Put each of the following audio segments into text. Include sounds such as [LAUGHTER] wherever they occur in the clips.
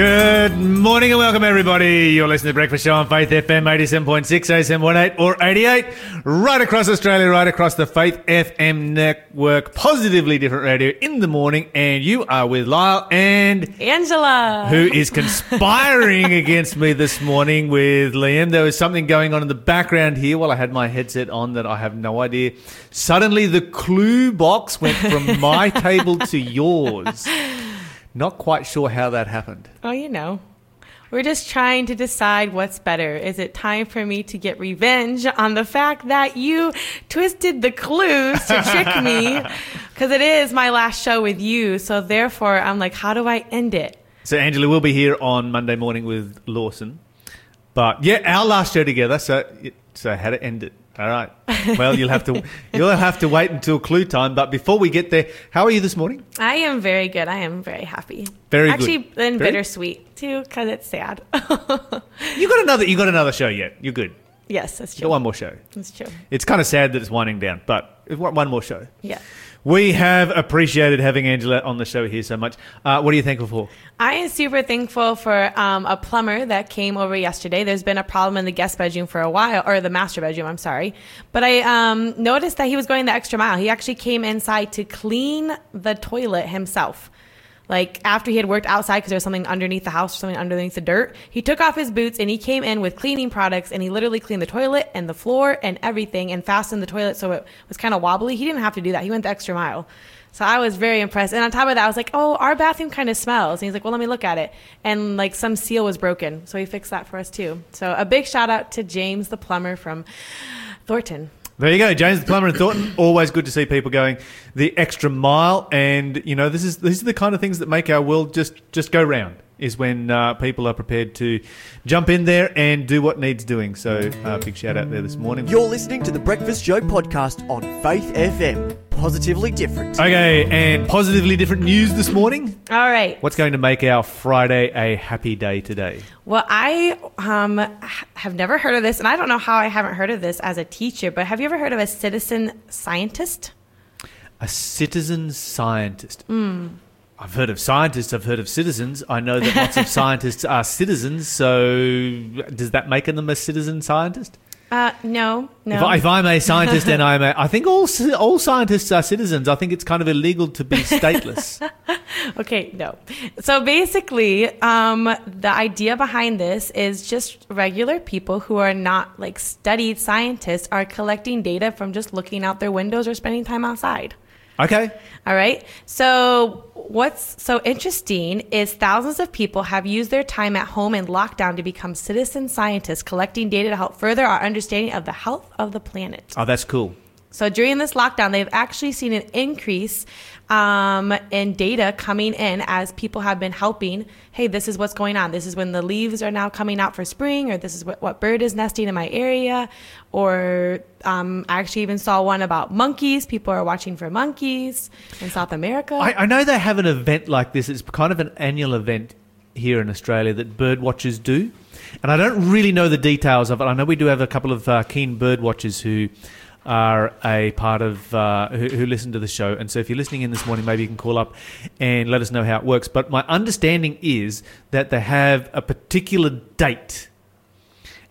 Good morning and welcome, everybody. You're listening to Breakfast Show on Faith FM 87.6, ASM 18 or 88, right across Australia, right across the Faith FM network, positively different radio in the morning. And you are with Lyle and Angela. who is conspiring against me this morning with Liam. There was something going on in the background here while I had my headset on that I have no idea. Suddenly, the clue box went from my table to yours. Not quite sure how that happened. Oh, you know. We're just trying to decide what's better. Is it time for me to get revenge on the fact that you twisted the clues to trick [LAUGHS] me? Because it is my last show with you. So therefore, I'm like, how do I end it? So Angela will be here on Monday morning with Lawson. But yeah, our last show together. So so how to end it? All right. Well, you'll have to [LAUGHS] you'll have to wait until clue time. But before we get there, how are you this morning? I am very good. I am very happy. Very good. Actually, and Very- bittersweet too, because it's sad. [LAUGHS] You got another you got another show yet? You're good. yes, that's true. got one more show. That's true. It's kind of sad that it's winding down, but one more show. Yeah. We have appreciated having Angela on the show here so much. Uh, what are you thankful for? I am super thankful for um, a plumber that came over yesterday. There's been a problem in the guest bedroom for a while, or the master bedroom, I'm sorry. But I um, noticed that he was going the extra mile. He actually came inside to clean the toilet himself. Like after he had worked outside because there was something underneath the house or something underneath the dirt, he took off his boots and he came in with cleaning products and he literally cleaned the toilet and the floor and everything and fastened the toilet so it was kind of wobbly. He didn't have to do that. He went the extra mile. So I was very impressed. And on top of that, I was like, oh, our bathroom kind of smells. And he's like, well, let me look at it. And like some seal was broken. So he fixed that for us too. So a big shout out to James, the plumber from Thornton. There you go, James the plumber in Thornton. Always good to see people going the extra mile, and you know this is these are the kind of things that make our world just just go round. Is when uh, people are prepared to jump in there and do what needs doing. So uh, big shout out there this morning. You're listening to the Breakfast Show podcast on Faith FM. Positively different. Okay, and positively different news this morning. All right. What's going to make our Friday a happy day today? Well, I um, have never heard of this, and I don't know how I haven't heard of this as a teacher, but have you ever heard of a citizen scientist? A citizen scientist. I've heard of scientists. I've heard of citizens. I know that lots of [LAUGHS] scientists are citizens. So, does that make them a citizen scientist? Uh, no, no. If, I, if I'm a [LAUGHS] scientist and I'm a, I think all all scientists are citizens. I think it's kind of illegal to be stateless. [LAUGHS] Okay, no. So basically, um, the idea behind this is just regular people who are not like studied scientists are collecting data from just looking out their windows or spending time outside. Okay. All right. So, what's so interesting is thousands of people have used their time at home in lockdown to become citizen scientists, collecting data to help further our understanding of the health of the planet. Oh, that's cool. So during this lockdown, they've actually seen an increase um, in data coming in as people have been helping. Hey, this is what's going on. This is when the leaves are now coming out for spring, or this is what, what bird is nesting in my area. Or um, I actually even saw one about monkeys. People are watching for monkeys in South America. I, I know they have an event like this. It's kind of an annual event here in Australia that bird watchers do, and I don't really know the details of it. I know we do have a couple of uh, keen bird watchers who are a part of uh, who, who listen to the show. And so, if you're listening in this morning, maybe you can call up and let us know how it works. But my understanding is that they have a particular date.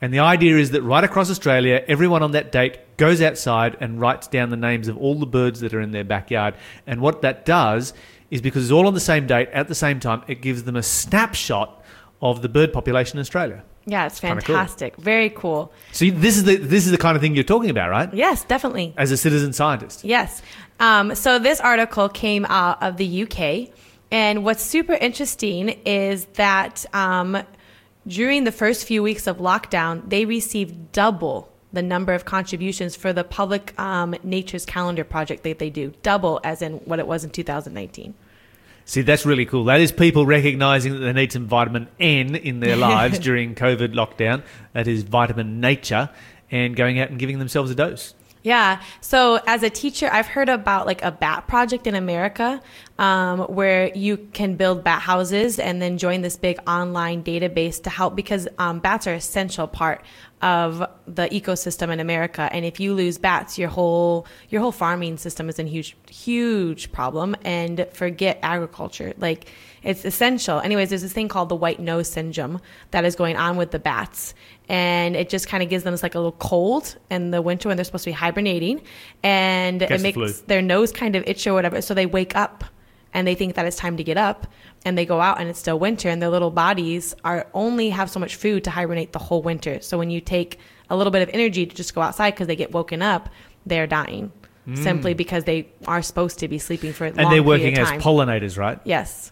And the idea is that right across Australia, everyone on that date goes outside and writes down the names of all the birds that are in their backyard. And what that does is because it's all on the same date at the same time, it gives them a snapshot of the bird population in Australia. Yeah, it's cool. fantastic. Very cool. So this is the this is the kind of thing you're talking about, right? Yes, definitely. As a citizen scientist. Yes. Um, so this article came out of the UK, and what's super interesting is that um, during the first few weeks of lockdown, they received double the number of contributions for the public um, nature's calendar project that they do, double as in what it was in 2019. See, that's really cool. That is people recognizing that they need some vitamin N in their [LAUGHS] lives during COVID lockdown. That is vitamin nature and going out and giving themselves a dose. Yeah. So as a teacher, I've heard about like a bat project in America um, where you can build bat houses and then join this big online database to help because um, bats are essential part of the ecosystem in America. And if you lose bats, your whole your whole farming system is in huge huge problem. And forget agriculture, like it's essential. Anyways, there's this thing called the white nose syndrome that is going on with the bats, and it just kind of gives them this like a little cold in the winter when they're supposed to be hibernating, and Catch it makes flu. their nose kind of itch or whatever. So they wake up and they think that it's time to get up and they go out and it's still winter and their little bodies are only have so much food to hibernate the whole winter. So when you take a little bit of energy to just go outside because they get woken up, they're dying simply because they are supposed to be sleeping for a Mm. and they're working as pollinators, right? Yes.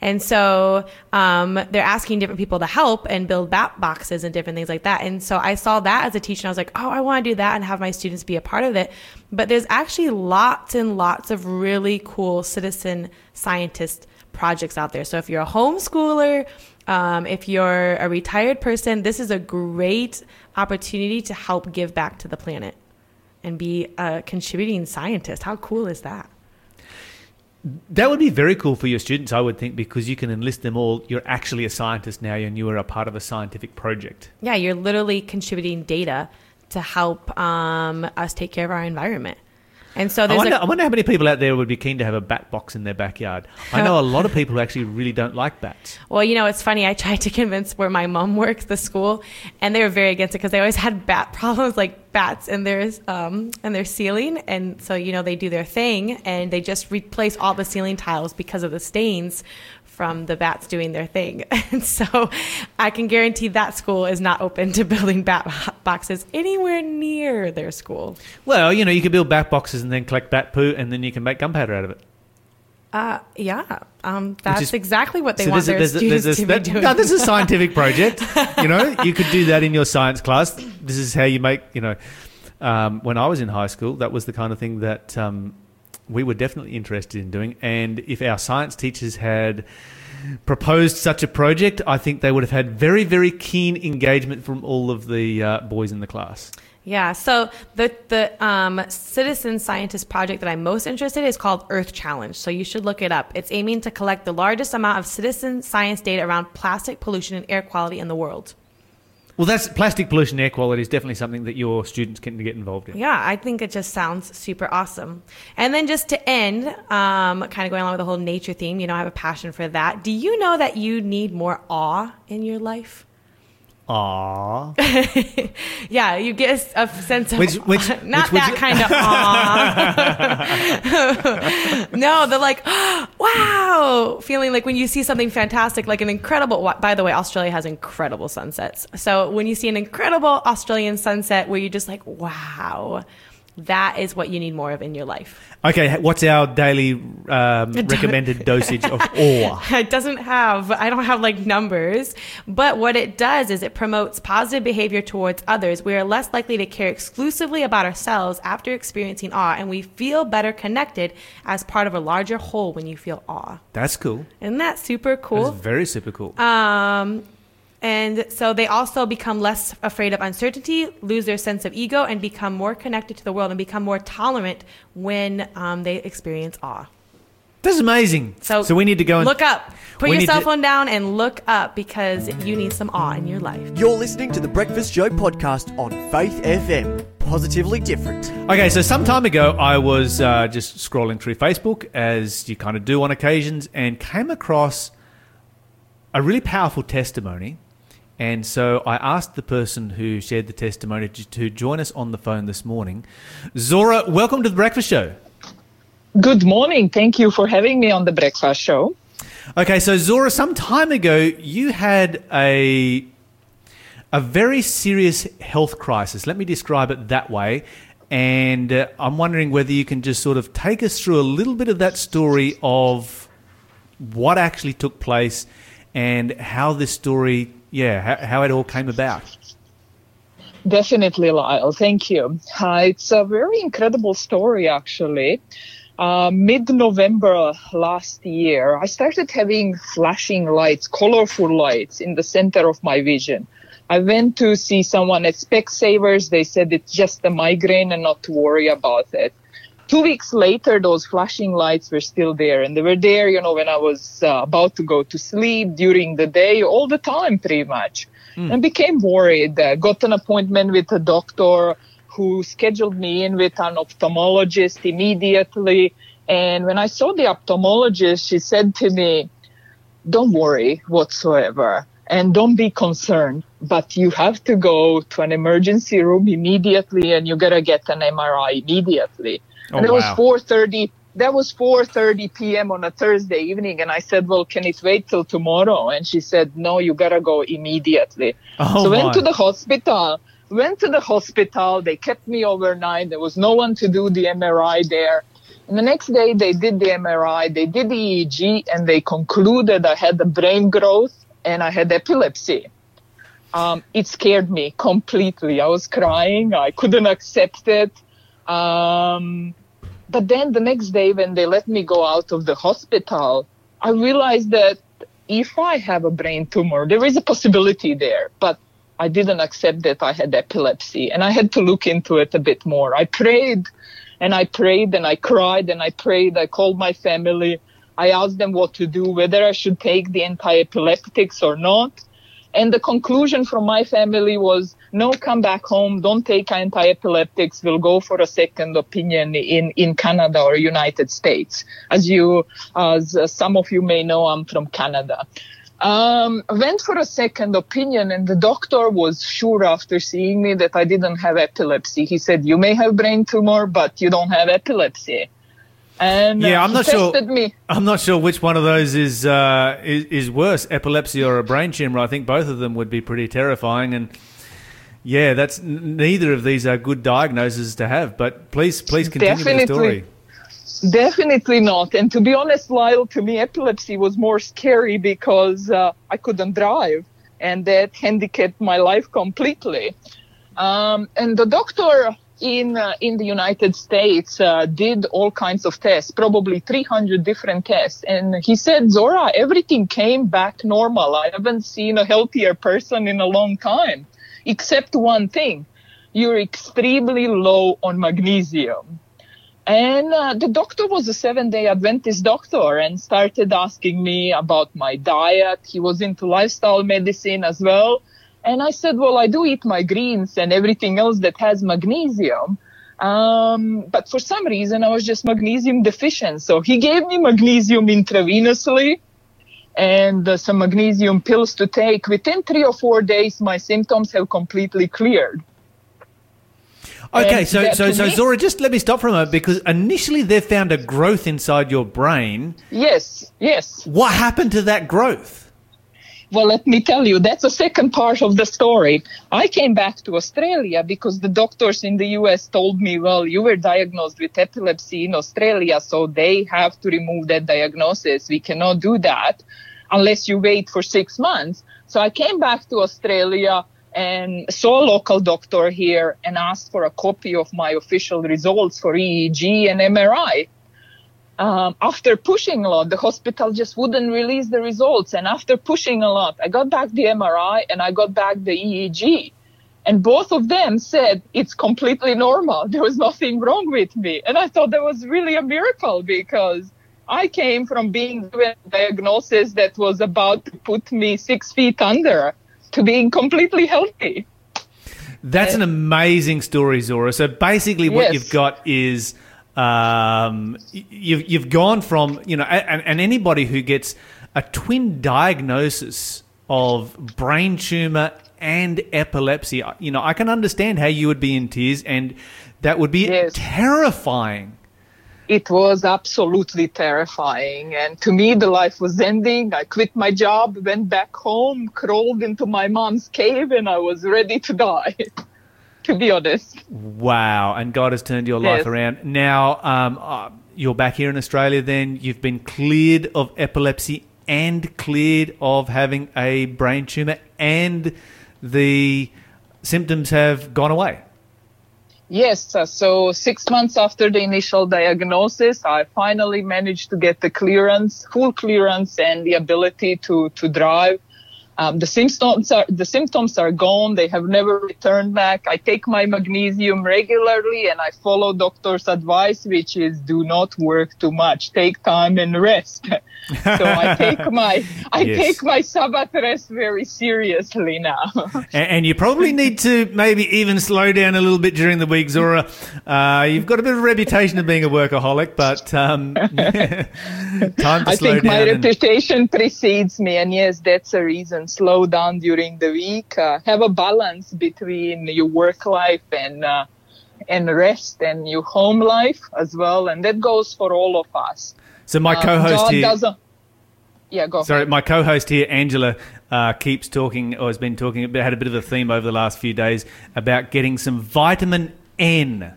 And so um, they're asking different people to help and build bat boxes and different things like that. And so I saw that as a teacher and I was like, oh, I want to do that and have my students be a part of it. But there's actually lots and lots of really cool citizen scientist projects out there. So if you're a homeschooler, um, if you're a retired person, this is a great opportunity to help give back to the planet and be a contributing scientist. How cool is that? That would be very cool for your students, I would think, because you can enlist them all. You're actually a scientist now, and you are a part of a scientific project. Yeah, you're literally contributing data to help um, us take care of our environment. And so I wonder, a, I wonder how many people out there would be keen to have a bat box in their backyard. I know a lot of people who actually really don't like bats. [LAUGHS] well, you know, it's funny. I tried to convince where my mom works, the school, and they were very against it because they always had bat [LAUGHS] problems, like bats in their um, in their ceiling. And so, you know, they do their thing and they just replace all the ceiling tiles because of the stains from the bats doing their thing. [LAUGHS] And so, I can guarantee that school is not open to building bat [LAUGHS] boxes anywhere near their school. Well, you know, you can build bat boxes and then collect bat poo, and then you can make gunpowder out of it. Uh, yeah, um, that's is- exactly what they So want there's a- their there's a- students there's a- to be that- doing. No, this is a scientific project. You know, [LAUGHS] you could do that in your science class. This is how you make. You know, um, when I was in high school, that was the kind of thing that um, we were definitely interested in doing. And if our science teachers had proposed such a project, I think they would have had very, very keen engagement from all of the uh, boys in the class. Yeah. So the the um, citizen scientist project that I'm most interested in is called Earth Challenge. So you should look it up. It's aiming to collect the largest amount of citizen science data around plastic pollution and air quality in the world. Well, that's plastic pollution, air quality is definitely something that your students can get involved in. Yeah, I think it just sounds super awesome. And then just to end, um, kind of going along with the whole nature theme, you know, I have a passion for that. Do you know that you need more awe in your life? Aww. [LAUGHS] Yeah, you get a, sense of Which- which- [LAUGHS] not which that kind of awe. [LAUGHS] no, the like, [GASPS] wow, feeling like when you see something fantastic, like an incredible. By the way, Australia has incredible sunsets. So when you see an incredible Australian sunset, where you're just like, wow, that is what you need more of in your life. Okay, what's our daily um, [LAUGHS] recommended dosage of [LAUGHS] awe? It doesn't have, I don't have like numbers, but what it does is it promotes positive behavior towards others. We are less likely to care exclusively about ourselves after experiencing awe, and we feel better connected as part of a larger whole when you feel awe. That's cool. Isn't that super cool? That's very super cool. Um, and so they also become less afraid of uncertainty, lose their sense of ego, and become more connected to the world and become more tolerant when um, they experience awe. This is amazing. So, So, we need to go and look up. Put your need cell to- phone down and look up because you need some awe in your life. You're listening to the Breakfast Show podcast on Faith FM. Positively different. Okay, so some time ago, I was uh, just scrolling through Facebook, as you kind of do on occasions, and came across a really powerful testimony. And so I asked the person who shared the testimony to, to join us on the phone this morning. Zora, welcome to the Breakfast Show. Good morning. Thank you for having me on the breakfast show. Okay, so Zora, some time ago, you had a a very serious health crisis. Let me describe it that way. And uh, I'm wondering whether you can just sort of take us through a little bit of that story of what actually took place and how this story, yeah, how, how it all came about. Definitely, Lyle. Thank you. Uh, it's a very incredible story, actually. Uh, Mid November last year, I started having flashing lights, colorful lights in the center of my vision. I went to see someone at Specsavers. They said it's just a migraine and not to worry about it. Two weeks later, those flashing lights were still there, and they were there, you know, when I was uh, about to go to sleep during the day, all the time, pretty much. and became worried. Uh, got an appointment with a doctor who scheduled me in with an ophthalmologist immediately. And when I saw the ophthalmologist, she said to me, don't worry whatsoever and don't be concerned, but you have to go to an emergency room immediately and you gotta get an MRI immediately. Oh, and it wow. was 4.30 that was 4.30 p.m. on a Thursday evening. And I said, well, can it wait till tomorrow? And she said, no, you gotta go immediately. Oh, so my. went to the hospital, went to the hospital. They kept me overnight. There was no one to do the MRI there. And the next day they did the MRI, they did the EEG and they concluded I had the brain growth and I had epilepsy. Um, it scared me completely. I was crying. I couldn't accept it. Um, but then the next day when they let me go out of the hospital, I realized that if I have a brain tumor, there is a possibility there, but I didn't accept that I had epilepsy and I had to look into it a bit more. I prayed and I prayed and I cried and I prayed. I called my family. I asked them what to do, whether I should take the anti-epileptics or not. And the conclusion from my family was, no, come back home. Don't take anti-epileptics. We'll go for a second opinion in, in Canada or United States. As you, as some of you may know, I'm from Canada. Um, went for a second opinion and the doctor was sure after seeing me that I didn't have epilepsy. He said, you may have brain tumor, but you don't have epilepsy. And Yeah, uh, I'm not sure- me. I'm not sure which one of those is, uh, is is worse, epilepsy or a brain tumor. I think both of them would be pretty terrifying, and yeah, that's neither of these are good diagnoses to have. But please, please continue with the Definitely. story. Definitely not. And to be honest, Lyle, to me, epilepsy was more scary because uh, I couldn't drive, and that handicapped my life completely. Um, and the doctor in uh, in the United States uh, did all kinds of tests, probably 300 different tests, and he said, "Zora, everything came back normal. I haven't seen a healthier person in a long time, except one thing: you're extremely low on magnesium." And uh, the doctor was a seven day Adventist doctor and started asking me about my diet. He was into lifestyle medicine as well. And I said, well, I do eat my greens and everything else that has magnesium. Um, but for some reason, I was just magnesium deficient. So he gave me magnesium intravenously and uh, some magnesium pills to take. Within three or four days, my symptoms have completely cleared. Okay, And so so so me- Zora, just let me stop for a moment because initially they found a growth inside your brain. Yes, yes. What happened to that growth? Well, let me tell you, that's the second part of the story. I came back to Australia because the doctors in the US told me, well, you were diagnosed with epilepsy in Australia, so they have to remove that diagnosis. We cannot do that unless you wait for six months. So I came back to Australia and saw a local doctor here and asked for a copy of my official results for EEG and MRI um, after pushing a lot, the hospital just wouldn't release the results. And after pushing a lot, I got back the MRI and I got back the EEG. And both of them said it's completely normal. [LAUGHS] There was nothing wrong with me. And I thought that was really a miracle because I came from being given a diagnosis that was about to put me six feet under to being completely healthy. That's an amazing story, Zora. So basically, what Yes. you've got is um, you've you've gone from you know, and, and anybody who gets a twin diagnosis of brain tumor and epilepsy, you know, I can understand how you would be in tears, and that would be Yes. terrifying. it was absolutely terrifying. And to me, the life was ending. I quit my job, went back home, crawled into my mom's cave, and I was ready to die. [LAUGHS] to be honest. Wow, and God has turned your life Yes. around. Now um, uh, you're back here in Australia. Then you've been cleared of epilepsy and cleared of having a brain tumor, and the symptoms have gone away. Yes, so six months after the initial diagnosis, I finally managed to get the clearance, full clearance, and the ability to to drive. Um, the symptoms are the symptoms are gone. They have never returned back. I take my magnesium regularly, and I follow doctor's advice, which is do not work too much. Take time and rest. [LAUGHS] so I take [LAUGHS] my I Yes. take my Sabbath rest very seriously now. [LAUGHS] And, and you probably need to maybe even slow down a little bit during the week, Zora. Uh, you've got a bit of a reputation of being a workaholic, but um, time to I slow think my and- reputation precedes me, and yes, that's a reason. Slow down during the week. Uh, have a balance between your work life and uh, and rest, and your home life as well, and that goes for all of us. so my Um, co-host here. Yeah, go. Sorry, ahead. my co-host here, Angela, uh, keeps talking or has been talking. about- Had a bit of a theme over the last few days about getting some vitamin N,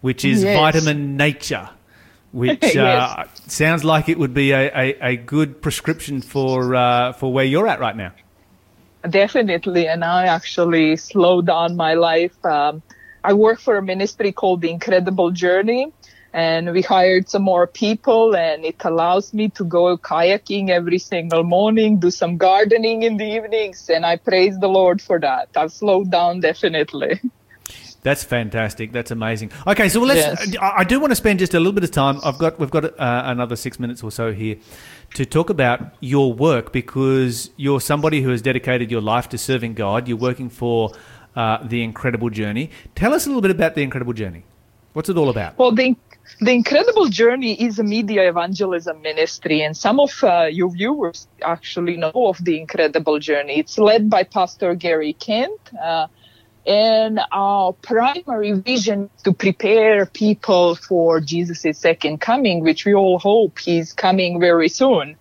which is Yes. vitamin nature, which [LAUGHS] uh, sounds like it would be a, a, a good prescription for uh, for where you're at right now. Definitely, and I actually slowed down my life. Um, I work for a ministry called The Incredible Journey, and we hired some more people, and it allows me to go kayaking every single morning, do some gardening in the evenings, and I praise the Lord for that. I've slowed down definitely. [LAUGHS] That's fantastic. That's amazing. Okay, so let's. Yes. I do want to spend just a little bit of time. I've got we've got uh, another six minutes or so here to talk about your work because you're somebody who has dedicated your life to serving God. You're working for uh, the Incredible Journey. Tell us a little bit about the Incredible Journey. What's it all about? Well, the, the Incredible Journey is a media evangelism ministry, and some of uh, your viewers actually know of the Incredible Journey. It's led by Pastor Gary Kent. And our primary vision to prepare people for Jesus' second coming, which we all hope he's coming very soon.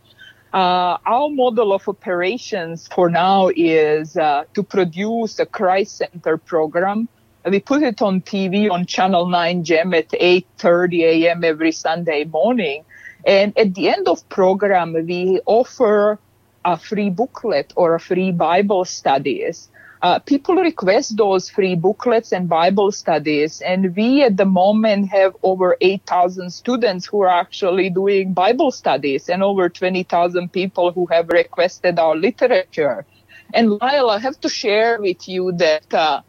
Uh, our model of operations for now is uh, to produce a Christ Center program. We put it on TV on Channel 9 Gem at 8.30 a.m. every Sunday morning. And at the end of program, we offer a free booklet or a free Bible studies. Uh, people request those free booklets and Bible studies, and we at the moment have over 8,000 students who are actually doing Bible studies and over 20,000 people who have requested our literature. And Lyle, I have to share with you that uh,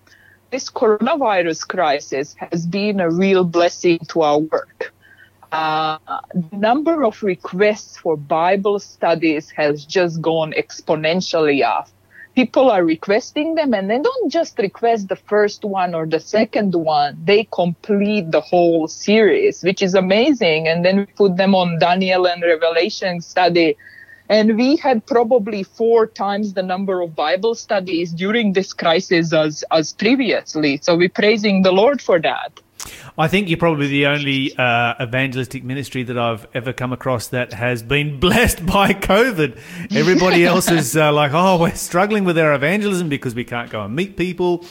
this coronavirus crisis has been a real blessing to our work. Uh, the number of requests for Bible studies has just gone exponentially up people are requesting them and they don't just request the first one or the second one. They complete the whole series which is amazing. And then we put them on daniel and revelation study. And we had probably four times the number of bible studies during this crisis as as previously. So we're praising the lord for that I think you're probably the only uh, evangelistic ministry that I've ever come across that has been [LAUGHS] blessed by COVID. Everybody else is uh, like, oh, we're struggling with our evangelism because we can't go and meet people.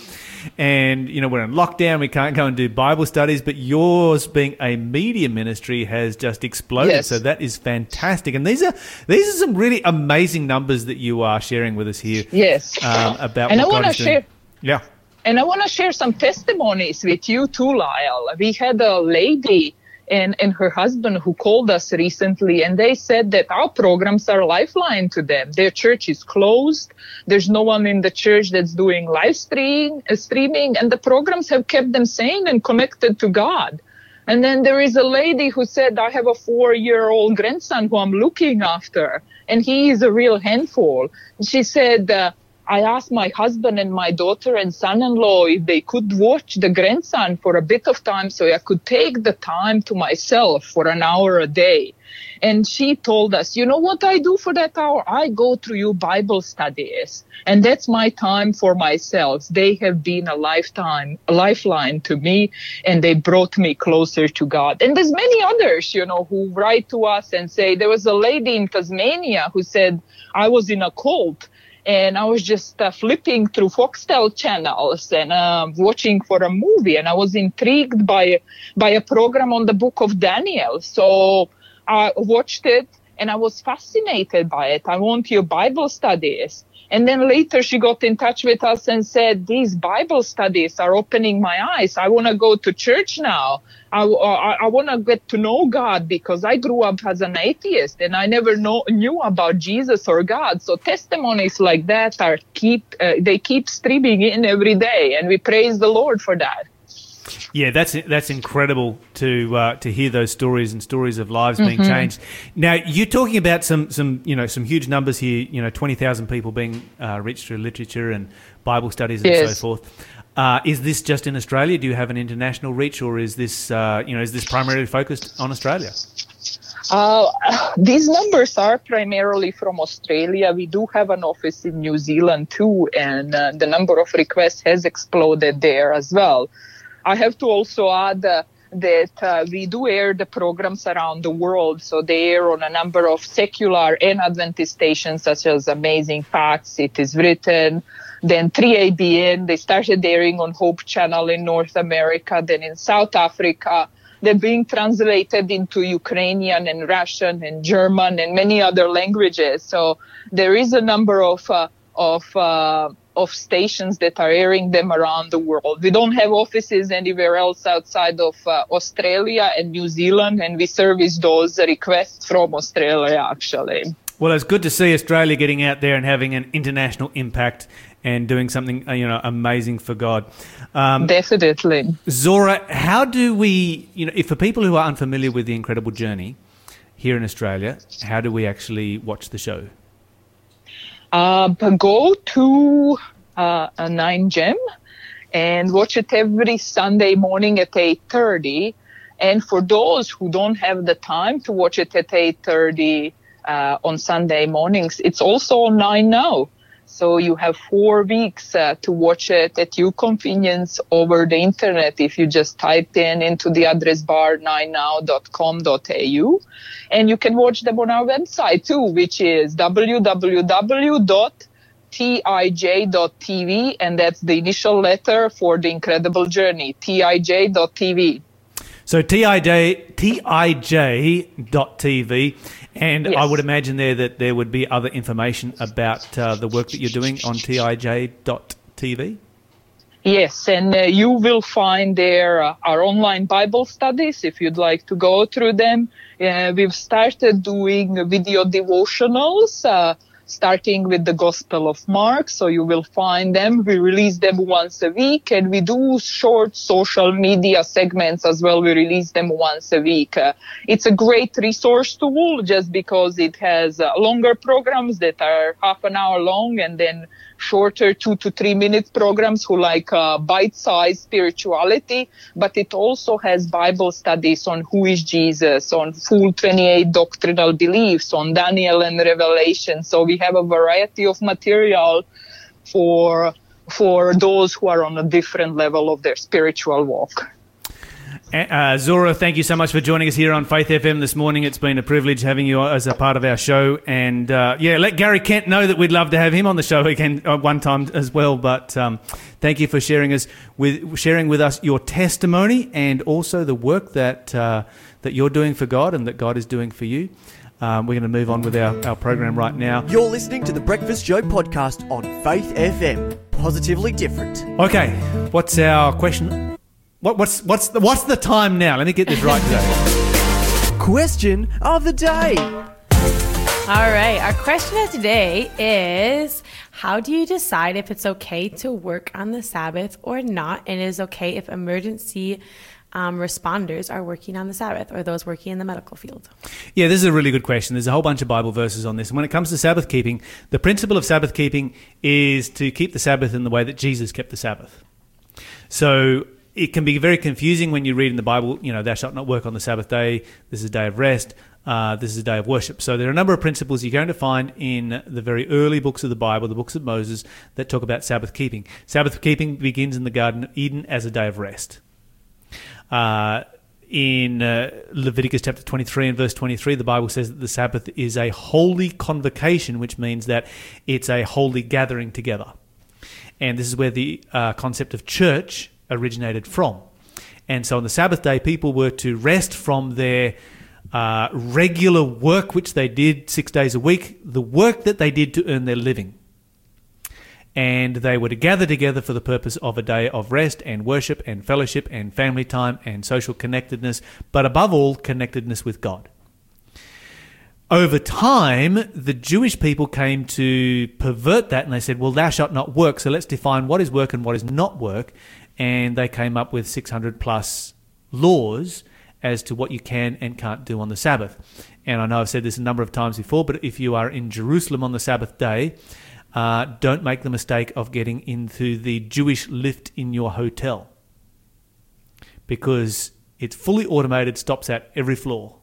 And, you know, we're in lockdown, we can't go and do Bible studies. But yours, being a media ministry, has just exploded. Yes. So that is fantastic. And these are these are some really amazing numbers that you are sharing with us here yes um, about And I God wanna share- Yeah. And I want to share some testimonies with you too, Lyle. We had a lady and, and her husband who called us recently and they said that our programs are a lifeline to them. Their church is closed. There's no one in the church that's doing live stream, uh, streaming and the programs have kept them sane and connected to God. And then there is a lady who said, I have a four year old grandson who I'm looking after and he is a real handful. She said, uh, I asked my husband and my daughter and son-in-law if they could watch the grandson for a bit of time so I could take the time to myself for an hour a day. And she told us, you know what I do for that hour? I go through your Bible studies. And that's my time for myself. They have been a lifetime, a lifeline to me and they brought me closer to God. And there's many others, you know, who write to us and say, there was a lady in Tasmania who said, I was in a cult and I was just uh, flipping through Foxtel channels and uh, watching for a movie, and I was intrigued by by a program on the Book of Daniel. So I watched it, and I was fascinated by it. I want your Bible studies. And then later she got in touch with us and said, these Bible studies are opening my eyes. I want to go to church now. I, I, I want to get to know God because I grew up as an atheist and I never know, knew about Jesus or God. So testimonies like that are keep, uh, they keep streaming in every day and we praise the Lord for that. Yeah, that's that's incredible to uh, to hear those stories and stories of lives being Mm-hmm. changed. Now you're talking about some some you know some huge numbers here. You know, twenty thousand people being uh, reached through literature and Bible studies and Yes. so forth. Uh, is this just in Australia? Do you have an international reach, or is this uh, you know is this primarily focused on Australia? Uh, [LAUGHS] these numbers are primarily from Australia. We do have an office in New Zealand too, and uh, the number of requests has exploded there as well. I have to also add uh, that uh, we do air the programs around the world. So they air on a number of secular and Adventist stations, such as Amazing Facts, It Is Written, then 3ABN. They started airing on Hope Channel in North America, then in South Africa. They're being translated into Ukrainian and Russian and German and many other languages. So there is a number of uh, of uh, of stations that are airing them around the world. We don't have offices anywhere else outside of uh, Australia and New Zealand, and we service those requests from Australia actually. Well, it's good to see Australia getting out there and having an international impact and doing something uh, you know amazing for God. Um, Definitely. Zora, how do we, you know, if for people who are unfamiliar with the Incredible Journey here in Australia, how do we actually watch the show? Uh, go to uh, a 9 gem and watch it every Sunday morning at 8.30. And for those who don't have the time to watch it at 8.30 uh, on Sunday mornings, it's also on 9 now. So you have four weeks uh, to watch it at your convenience over the internet if you just type in into the address bar 9now.com.au. And you can watch them on our website too, which is www.tij.tv. And that's the initial letter for the incredible journey, tij.tv. So TIJ, TIJ.tv, and I would imagine there that there would be other information about uh, the work that you're doing on TIJ.tv. Yes, and uh, you will find there uh, our online Bible studies if you'd like to go through them. Uh, we've started doing video devotionals, uh, starting with the Gospel of Mark. So you will find them. We release them once a week and we do short social media segments as well. We release them once a week. Uh, it's a great resource tool just because it has uh, longer programs that are half an hour long and then shorter two to three minute programs who like uh, bite-sized spirituality, but it also has Bible studies on who is Jesus, on full 28 doctrinal beliefs, on Daniel and Revelation. So we have a variety of material for for those who are on a different level of their spiritual walk. Uh, Zora, thank you so much for joining us here on Faith FM this morning. It's been a privilege having you as a part of our show. And uh, yeah, let Gary Kent know that we'd love to have him on the show again uh, one time as well. But um, thank you for sharing us with sharing with us your testimony and also the work that uh, that you're doing for God and that God is doing for you. Um, we're going to move on with our, our program right now. You're listening to the Breakfast Show podcast on Faith FM. Positively different. Okay, what's our question? What, what's what's the, what's the time now? Let me get this right today. Question of the day. All right. Our question of today is How do you decide if it's okay to work on the Sabbath or not? And it is okay if emergency um, responders are working on the Sabbath or those working in the medical field? Yeah, this is a really good question. There's a whole bunch of Bible verses on this. And when it comes to Sabbath keeping, the principle of Sabbath keeping is to keep the Sabbath in the way that Jesus kept the Sabbath. So it can be very confusing when you read in the Bible, you know, thou shalt not work on the Sabbath day. This is a day of rest. Uh, this is a day of worship. So there are a number of principles you're going to find in the very early books of the Bible, the books of Moses, that talk about Sabbath keeping. Sabbath keeping begins in the Garden of Eden as a day of rest. Uh, in uh, Leviticus chapter 23 and verse 23, the Bible says that the Sabbath is a holy convocation, which means that it's a holy gathering together. And this is where the uh, concept of church originated from. And so on the Sabbath day, people were to rest from their uh, regular work, which they did six days a week, the work that they did to earn their living. and they were to gather together for the purpose of a day of rest and worship and fellowship and family time and social connectedness, but above all, connectedness with God. Over time, the Jewish people came to pervert that and they said, well, thou shalt not work, so let's define what is work and what is not work. And they came up with 600 plus laws as to what you can and can't do on the Sabbath. And I know I've said this a number of times before, but if you are in Jerusalem on the Sabbath day, uh, don't make the mistake of getting into the Jewish lift in your hotel because it's fully automated, stops at every floor.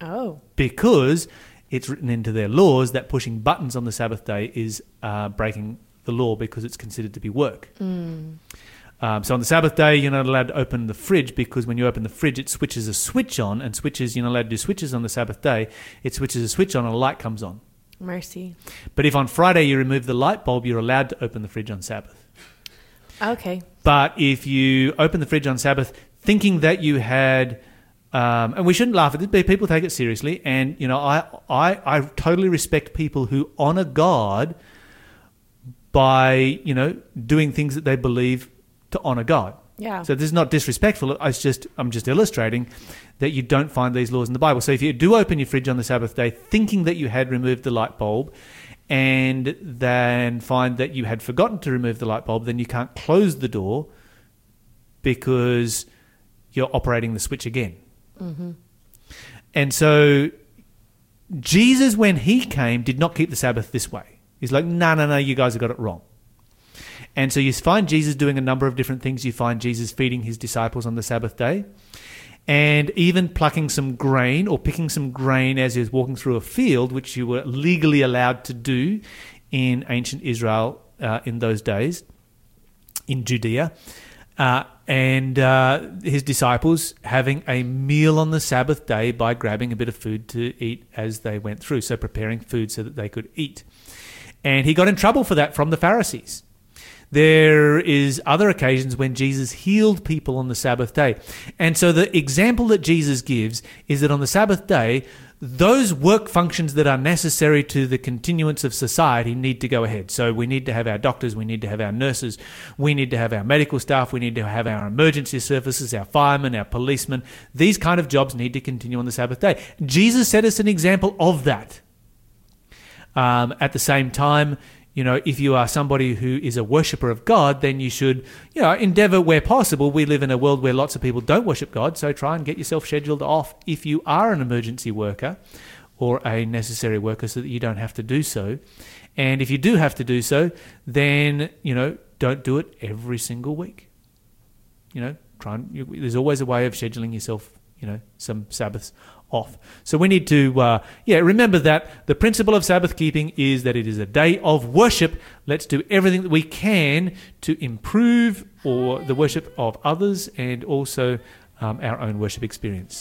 Oh. Because it's written into their laws that pushing buttons on the Sabbath day is uh, breaking the law because it's considered to be work. Um, so on the Sabbath day, you're not allowed to open the fridge because when you open the fridge, it switches a switch on, and switches you're not allowed to do switches on the Sabbath day. It switches a switch on, and a light comes on. Mercy. But if on Friday you remove the light bulb, you're allowed to open the fridge on Sabbath. Okay. But if you open the fridge on Sabbath thinking that you had, um, and we shouldn't laugh at this, but people take it seriously. And you know, I, I, I totally respect people who honor God by you know doing things that they believe to honor God. Yeah. So this is not disrespectful. It's just I'm just illustrating that you don't find these laws in the Bible. So if you do open your fridge on the Sabbath day thinking that you had removed the light bulb and then find that you had forgotten to remove the light bulb, then you can't close the door because you're operating the switch again. Mm-hmm. And so Jesus, when he came, did not keep the Sabbath this way. He's like, no, no, no, you guys have got it wrong. And so you find Jesus doing a number of different things. You find Jesus feeding his disciples on the Sabbath day, and even plucking some grain or picking some grain as he was walking through a field, which you were legally allowed to do in ancient Israel uh, in those days, in Judea. Uh, and uh, his disciples having a meal on the Sabbath day by grabbing a bit of food to eat as they went through, so preparing food so that they could eat. And he got in trouble for that from the Pharisees. There is other occasions when Jesus healed people on the Sabbath day. And so the example that Jesus gives is that on the Sabbath day, those work functions that are necessary to the continuance of society need to go ahead. So we need to have our doctors, we need to have our nurses, we need to have our medical staff, we need to have our emergency services, our firemen, our policemen. These kind of jobs need to continue on the Sabbath day. Jesus set us an example of that. Um, at the same time, you know, if you are somebody who is a worshiper of God, then you should, you know, endeavor where possible. We live in a world where lots of people don't worship God, so try and get yourself scheduled off if you are an emergency worker or a necessary worker so that you don't have to do so. And if you do have to do so, then, you know, don't do it every single week. You know, try and, you, there's always a way of scheduling yourself, you know, some Sabbaths off. So we need to, uh, yeah, remember that the principle of Sabbath keeping is that it is a day of worship. Let's do everything that we can to improve or the worship of others and also um, our own worship experience.